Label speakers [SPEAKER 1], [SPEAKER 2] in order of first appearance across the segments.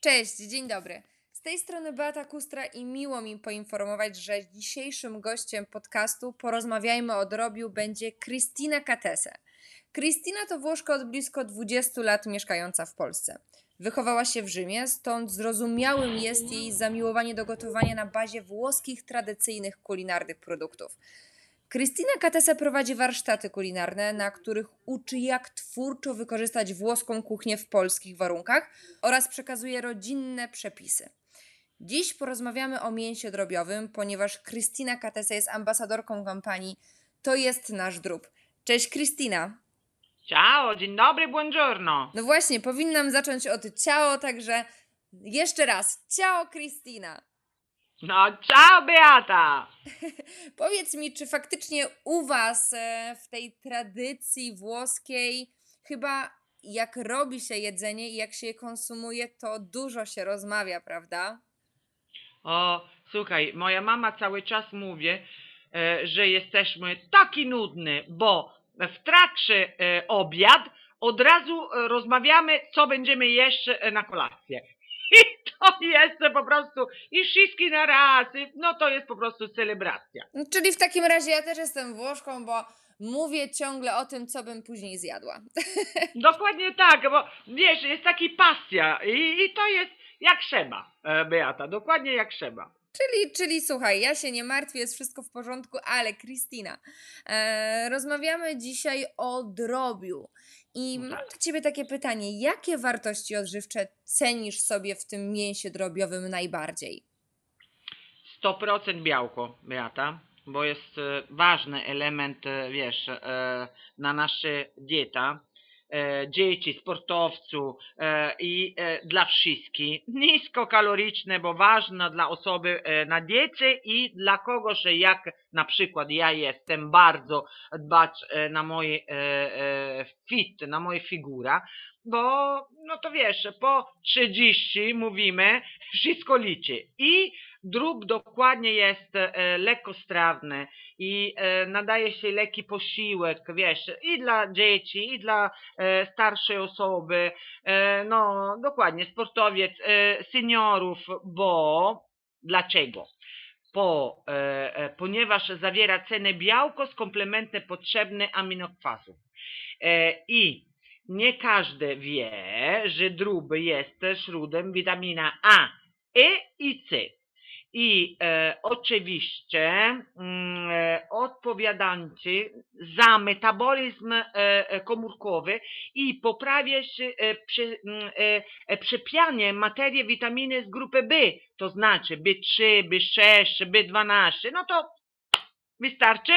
[SPEAKER 1] Cześć, dzień dobry. Z tej strony Beata Kustra i miło mi poinformować, że dzisiejszym gościem podcastu Porozmawiajmy o drobiu będzie Cristina Catese. Cristina to Włoszka od blisko 20 lat mieszkająca w Polsce. Wychowała się w Rzymie, stąd zrozumiałym jest jej zamiłowanie do gotowania na bazie włoskich tradycyjnych kulinarnych produktów. Cristina Catese prowadzi warsztaty kulinarne, na których uczy jak twórczo wykorzystać włoską kuchnię w polskich warunkach oraz przekazuje rodzinne przepisy. Dziś porozmawiamy o mięsie drobiowym, ponieważ Cristina Catese jest ambasadorką kampanii To jest nasz drób. Cześć Cristina.
[SPEAKER 2] Ciao, dzień dobry, buongiorno.
[SPEAKER 1] No właśnie, powinnam zacząć od ciao, także jeszcze raz. Ciao Cristina.
[SPEAKER 2] No, ciao Beata.
[SPEAKER 1] Powiedz mi, czy faktycznie u Was e, w tej tradycji włoskiej chyba jak robi się jedzenie i jak się je konsumuje, to dużo się rozmawia, prawda?
[SPEAKER 2] O, słuchaj, moja mama cały czas mówi, e, że jesteśmy taki nudny, bo w trakcie e, obiad od razu rozmawiamy, co będziemy jeść na kolację. I to jest po prostu, i wszystkie na raz, no to jest po prostu celebracja.
[SPEAKER 1] Czyli w takim razie ja też jestem Włoszką, bo mówię ciągle o tym, co bym później zjadła.
[SPEAKER 2] Dokładnie tak, bo wiesz, jest taki pasja i, i to jest jak trzeba, e, Beata, dokładnie jak trzeba.
[SPEAKER 1] Czyli, czyli słuchaj, ja się nie martwię, jest wszystko w porządku, ale Kristina, e, rozmawiamy dzisiaj o drobiu. I
[SPEAKER 2] No
[SPEAKER 1] mam
[SPEAKER 2] tak.
[SPEAKER 1] do Ciebie takie pytanie, jakie wartości odżywcze cenisz sobie w tym mięsie drobiowym najbardziej?
[SPEAKER 2] 100% białko, Beata, bo jest e, ważny element, e, wiesz, e, na nasza dieta. E, dzieci, sportowców e, i e, dla wszystkich. Niskokaloryczne, bo ważne dla osoby na diecie i dla kogoś, jak na przykład ja jestem bardzo dbać na moje fit, na moje figura, bo no to wiesz, po 30 mówimy, wszystko liczy i drób dokładnie jest e, lekkostrawny i e, nadaje się lekki posiłek, wiesz, i dla dzieci, i dla e, starszej osoby, e, no dokładnie, sportowiec, e, seniorów, bo dlaczego? Po, e, e, ponieważ zawiera cenę białko z komplementem potrzebny aminokwasów. E, I nie każdy wie, że drób jest źródłem witamina A, E i C. I e, oczywiście mm, e, odpowiadający za metabolizm e, e, komórkowy i poprawia się e, prze, mm, e, e, przepianie materii witaminy z grupy B, to znaczy B3, B6, B12, no to wystarczy?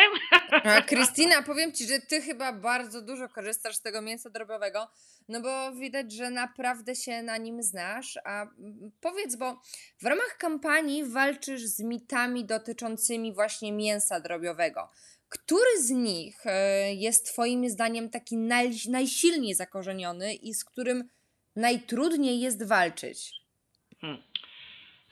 [SPEAKER 1] A Krystyna, powiem Ci, że Ty chyba bardzo dużo korzystasz z tego mięsa drobiowego, no bo widać, że naprawdę się na nim znasz. A mm, powiedz, bo w ramach kampanii walczysz z mitami dotyczącymi właśnie mięsa drobiowego. Który z nich e, jest Twoim zdaniem taki naj, najsilniej zakorzeniony i z którym najtrudniej jest walczyć?
[SPEAKER 2] Hmm.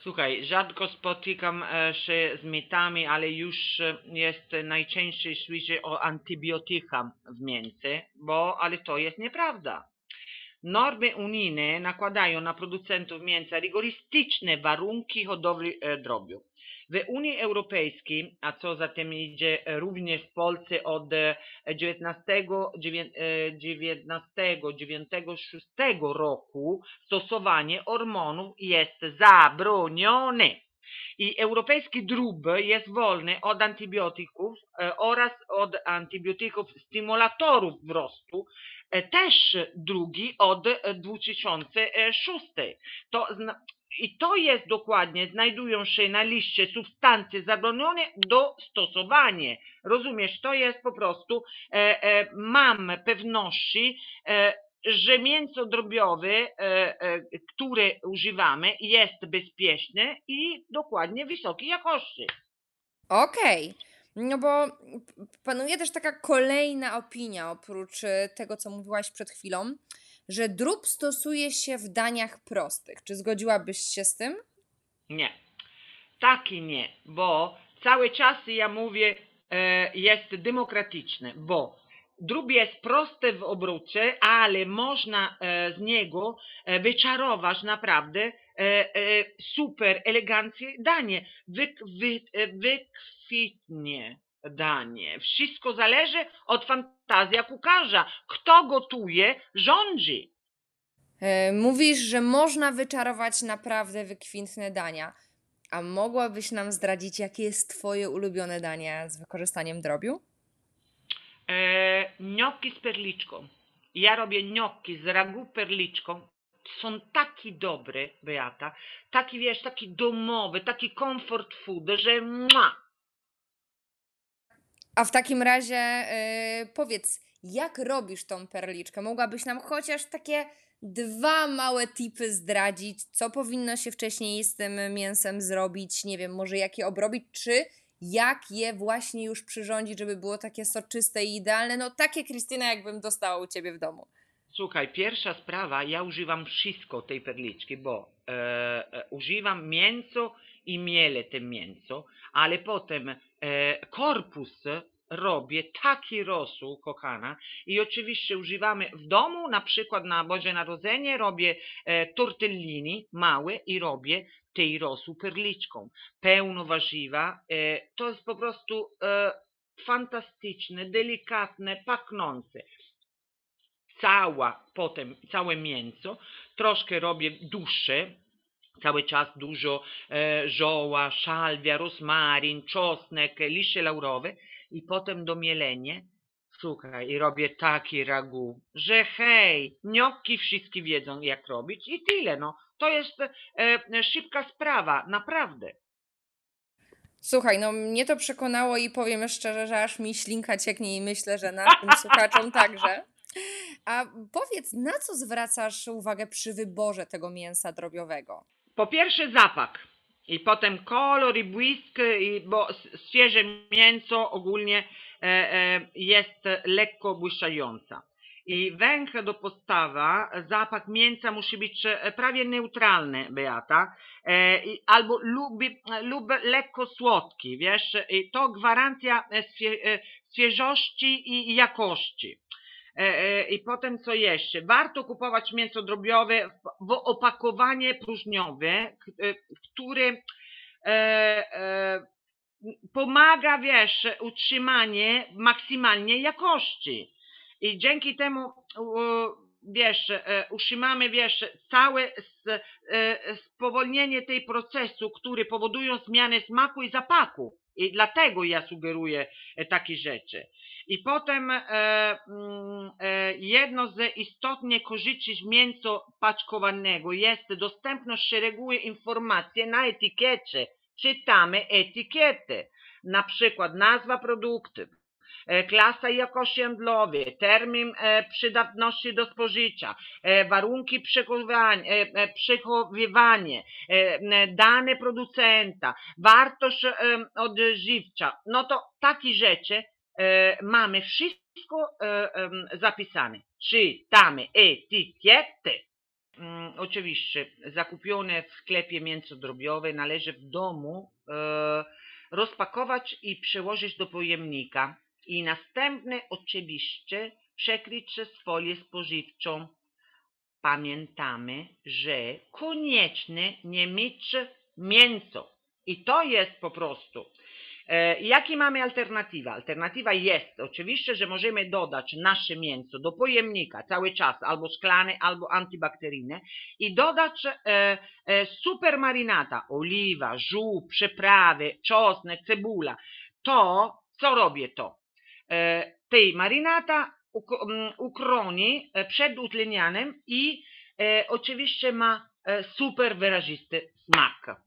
[SPEAKER 2] Słuchaj, rzadko spotykam e, się z mitami, ale już e, jest najczęściej słyszę o antybiotyka w mięsie, bo ale to jest nieprawda. Normy unijne nakładają na producentów mięsa rygorystyczne warunki hodowli e, drobiu. W Unii Europejskiej, a co za tym idzie e, również w Polsce od e, 19, dziewię- e, 19 96 roku stosowanie hormonów jest zabronione. I europejski drób jest wolny od antybiotyków e, oraz od antybiotyków stymulatorów wzrostu, e, też drugi od e, 2006. To zna- i to jest dokładnie, znajdują się na liście substancje zabronione do stosowania. Rozumiesz, to jest po prostu, e, e, mam pewności, e, że mięso drobiowe, e, e, które używamy, jest bezpieczne i dokładnie wysokiej jakości.
[SPEAKER 1] Okej. No bo panuje też taka kolejna opinia, oprócz tego, co mówiłaś przed chwilą, że drób stosuje się w daniach prostych. Czy zgodziłabyś się z tym?
[SPEAKER 2] Nie. Taki nie, bo cały czas ja mówię, e, jest demokratyczny, bo drób jest prosty w obróbce, ale można e, z niego e, wyczarować naprawdę e, e, super eleganckie danie. Wy, wy, e, wykwitnie danie. Wszystko zależy od fantazji kucharza. Kto gotuje, rządzi.
[SPEAKER 1] E, Mówisz, że można wyczarować naprawdę wykwintne dania. A mogłabyś nam zdradzić, jakie jest Twoje ulubione danie z wykorzystaniem drobiu?
[SPEAKER 2] E, gnocchi z perliczką. Ja robię gnocchi z ragu perliczką. Są taki dobre, Beata. Taki, wiesz, taki domowy, taki comfort food, że mua,
[SPEAKER 1] A w takim razie e, powiedz, jak robisz tą perliczkę? Mogłabyś nam chociaż takie dwa małe tipy zdradzić, co powinno się wcześniej z tym mięsem zrobić? Nie wiem, może jak je obrobić, czy jak je właśnie już przyrządzić, żeby było takie soczyste i idealne? No takie, Krystyna, jakbym dostała u Ciebie w domu.
[SPEAKER 2] Słuchaj, pierwsza sprawa, ja używam wszystko tej perliczki, bo e, e, używam mięso i mielę te mięso, ale potem e, korpus robię taki rosół, kochana, i oczywiście używamy w domu, na przykład na Boże Narodzenie robię e, tortellini małe i robię tej rosół perliczką. Pełno warzywa, e, to jest po prostu e, fantastyczne, delikatne, pachnące cała, potem całe mięso, troszkę robię dłuższe, cały czas dużo e, żoła, szalwia, rozmaryn, czosnek, liście laurowe i potem do mielenia. Słuchaj, i robię taki ragu, że hej, gnocchi wszyscy wiedzą jak robić i tyle, no. To jest e, szybka sprawa, naprawdę.
[SPEAKER 1] Słuchaj, no mnie to przekonało i powiem szczerze, że aż mi ślinka cieknie i myślę, że naszym słuchaczom także. A powiedz, na co zwracasz uwagę przy wyborze tego mięsa drobiowego?
[SPEAKER 2] Po pierwsze zapach i potem kolor i błysk, i, bo świeże mięso ogólnie e, e, jest lekko błyszcząca. I węch do postawa, zapach mięsa musi być e, prawie neutralny, Beata, albo lubi, lub lekko słodki, wiesz, i to gwarancja świeżości i jakości. E, e, I potem co jeszcze? Warto kupować mięso drobiowe w, opakowanie próżniowe, e, które pomaga, wiesz, utrzymanie maksymalnie jakości. I dzięki temu, wiesz, utrzymamy, wiesz, całe spowolnienie tej procesu, który powodują zmianę smaku i zapachu. I dlatego ja sugeruję e, takie rzeczy. I potem e, mm, e, jedno z istotnych korzyści mięsa paczkowanego jest dostępność szeregu informacji na etykiecie. Czytamy etykiety, na przykład nazwa produktu, e, klasa jakości handlowej, termin e, przydatności do spożycia, e, warunki przechowywania, dane producenta, wartość odżywcza. No to takie rzeczy mamy wszystko zapisane. Czytamy etykiety. Mm, oczywiście zakupione w sklepie mięso drobiowe należy w domu rozpakować i przełożyć do pojemnika i następnie oczywiście przekryć przez spożywczą. Pamiętamy, że koniecznie nie mieć mięso. I to jest po prostu E, mamy alternatywa? Alternatywa jest oczywiście, że możemy dodać nasze mięso do pojemnika cały czas, albo szklane, albo antybakteryjne i dodać e, e, super marinata, oliwa, żółw, przyprawy, czosnek, cebula. To, co robię to? E, tej marinata ukroni e, przed utlenianiem i e, oczywiście ma super wyrazisty smak.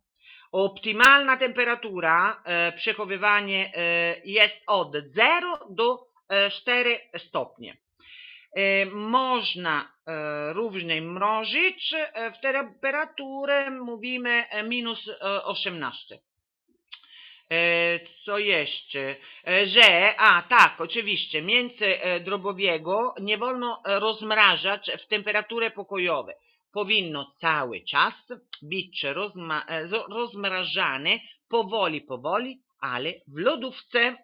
[SPEAKER 2] Optymalna temperatura przechowywanie e, jest od 0 do e, 4 stopnie. Można również mrozić w temperaturę, mówimy, minus e, 18. E, Co jeszcze? E, Że, a tak, oczywiście, mięso e, drobowiego nie wolno rozmrażać w temperaturę pokojową. Powinno cały czas być rozma- rozmrażane powoli, powoli, ale w lodówce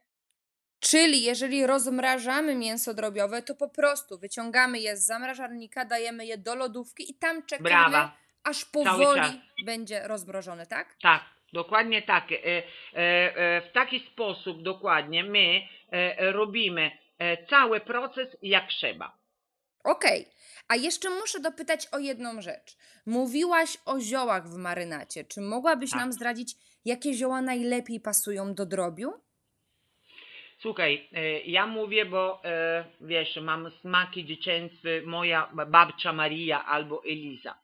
[SPEAKER 1] Czyli jeżeli rozmrażamy mięso drobiowe, to po prostu wyciągamy je z zamrażarnika, dajemy je do lodówki i tam czekamy,
[SPEAKER 2] Brawa.
[SPEAKER 1] aż powoli będzie rozmrożony, tak?
[SPEAKER 2] Tak, dokładnie tak. W taki sposób dokładnie my robimy cały proces jak trzeba.
[SPEAKER 1] Okej, a jeszcze muszę dopytać o jedną rzecz. Mówiłaś o ziołach w marynacie. Czy mogłabyś
[SPEAKER 2] Tak.
[SPEAKER 1] nam zdradzić, jakie zioła najlepiej pasują do drobiu?
[SPEAKER 2] Słuchaj, ja mówię, bo wiesz, mam smaki dziecięce, moja babcia Maria albo Eliza.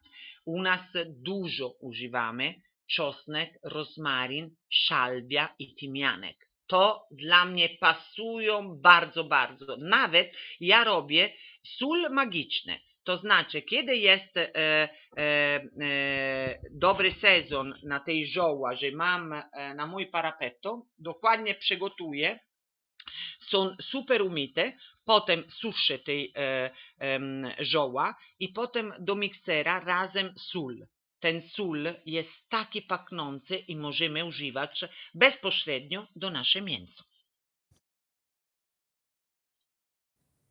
[SPEAKER 2] U nas dużo używamy czosnek, rozmaryn, szalwia i tymianek. To dla mnie pasują bardzo, bardzo. Nawet ja robię sól magiczne. To znaczy, kiedy jest e, e, e, dobry sezon na tej żoła, że mam e, na mój parapetto, dokładnie przygotuję są super umyte, potem suszę tej e, żoła i potem do miksera razem sól. Ten sól jest taki pachnący i możemy używać bezpośrednio do nasze mięso.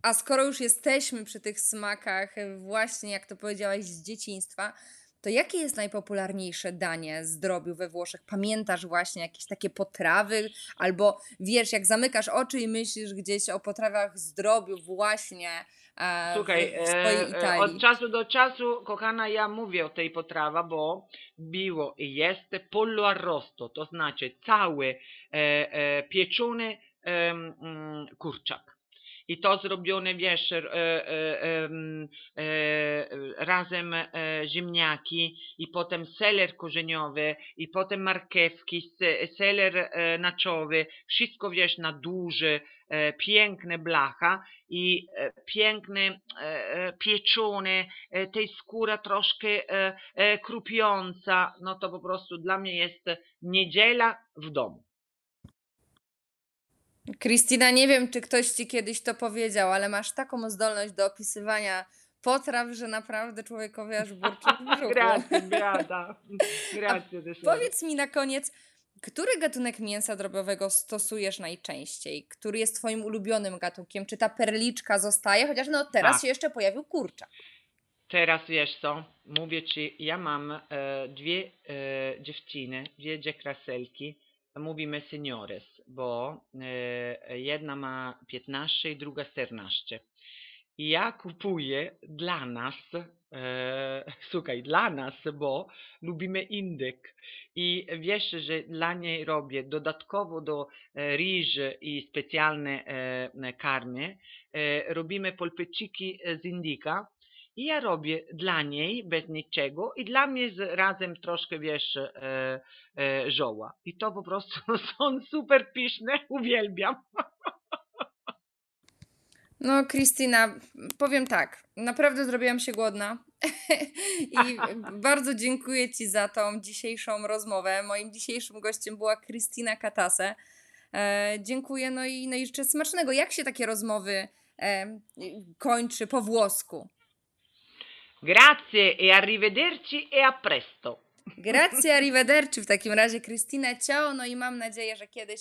[SPEAKER 1] A skoro już jesteśmy przy tych smakach, właśnie jak to powiedziałaś z dzieciństwa, to jakie jest najpopularniejsze danie z drobiu we Włoszech? Pamiętasz właśnie jakieś takie potrawy? Albo wiesz, jak zamykasz oczy i myślisz gdzieś o potrawach z drobiu właśnie e,
[SPEAKER 2] Słuchaj,
[SPEAKER 1] w, swojej
[SPEAKER 2] e, e,
[SPEAKER 1] Italii?
[SPEAKER 2] od czasu do czasu, kochana, ja mówię o tej potrawa, bo było i jest pollo arrosto, to znaczy cały e, e, pieczony mm, kurczak. I to zrobione, wiesz, e, e, e, razem ziemniaki i potem seler korzeniowy i potem marchewki, se- seler naczowy, wszystko, wiesz, na duży, piękne blacha i piękne pieczone, tej skóra troszkę krupiąca, no to po prostu dla mnie jest niedziela w domu.
[SPEAKER 1] Krystyna, nie wiem, czy ktoś ci kiedyś to powiedział, ale masz taką zdolność do opisywania potraw, że naprawdę człowiekowi aż burczy w brzuchu.
[SPEAKER 2] Grazie. Grazie.
[SPEAKER 1] Powiedz mi na koniec, który gatunek mięsa drobiowego stosujesz najczęściej? Który jest twoim ulubionym gatunkiem? Czy ta perliczka zostaje? Chociaż no teraz
[SPEAKER 2] Tak.
[SPEAKER 1] się jeszcze pojawił kurczak.
[SPEAKER 2] Teraz wiesz co, mówię ci, ja mam e, dwie e, dziewczyny, dwie dziewkraselki, mówimy seniores, bo e, jedna ma 15 i druga 14. I ja kupuję dla nas, e, słuchaj, dla nas, bo lubimy indyk. I wiesz, że dla niej robię dodatkowo do e, i specjalne e, karmy, e, robimy polpeciki z indyka, i ja robię dla niej bez niczego i dla mnie z, razem troszkę, wiesz, e, e, żoła. I to po prostu są super pyszne, uwielbiam.
[SPEAKER 1] No, Krystyna, powiem tak, naprawdę zrobiłam się głodna i bardzo dziękuję Ci za tą dzisiejszą rozmowę. Moim dzisiejszym gościem była Krystyna Katase. E, dziękuję, no i, no i życzę smacznego. Jak się takie rozmowy e, kończy po włosku?
[SPEAKER 2] Grazie e arrivederci e a presto.
[SPEAKER 1] Grazie, arrivederci w takim razie, Krystyna, ciao, no i mam nadzieję, że kiedyś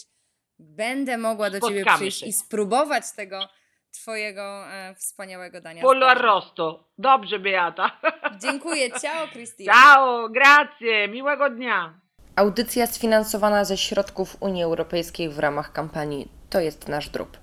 [SPEAKER 1] będę mogła do Ciebie
[SPEAKER 2] Spotkamy
[SPEAKER 1] przyjść
[SPEAKER 2] się.
[SPEAKER 1] i spróbować tego Twojego e, wspaniałego dania.
[SPEAKER 2] Pollo arrosto. Dobrze, Beata.
[SPEAKER 1] Dziękuję, ciao, Krystyna.
[SPEAKER 2] Ciao, grazie, miłego dnia.
[SPEAKER 1] Audycja sfinansowana ze środków Unii Europejskiej w ramach kampanii To jest nasz drób.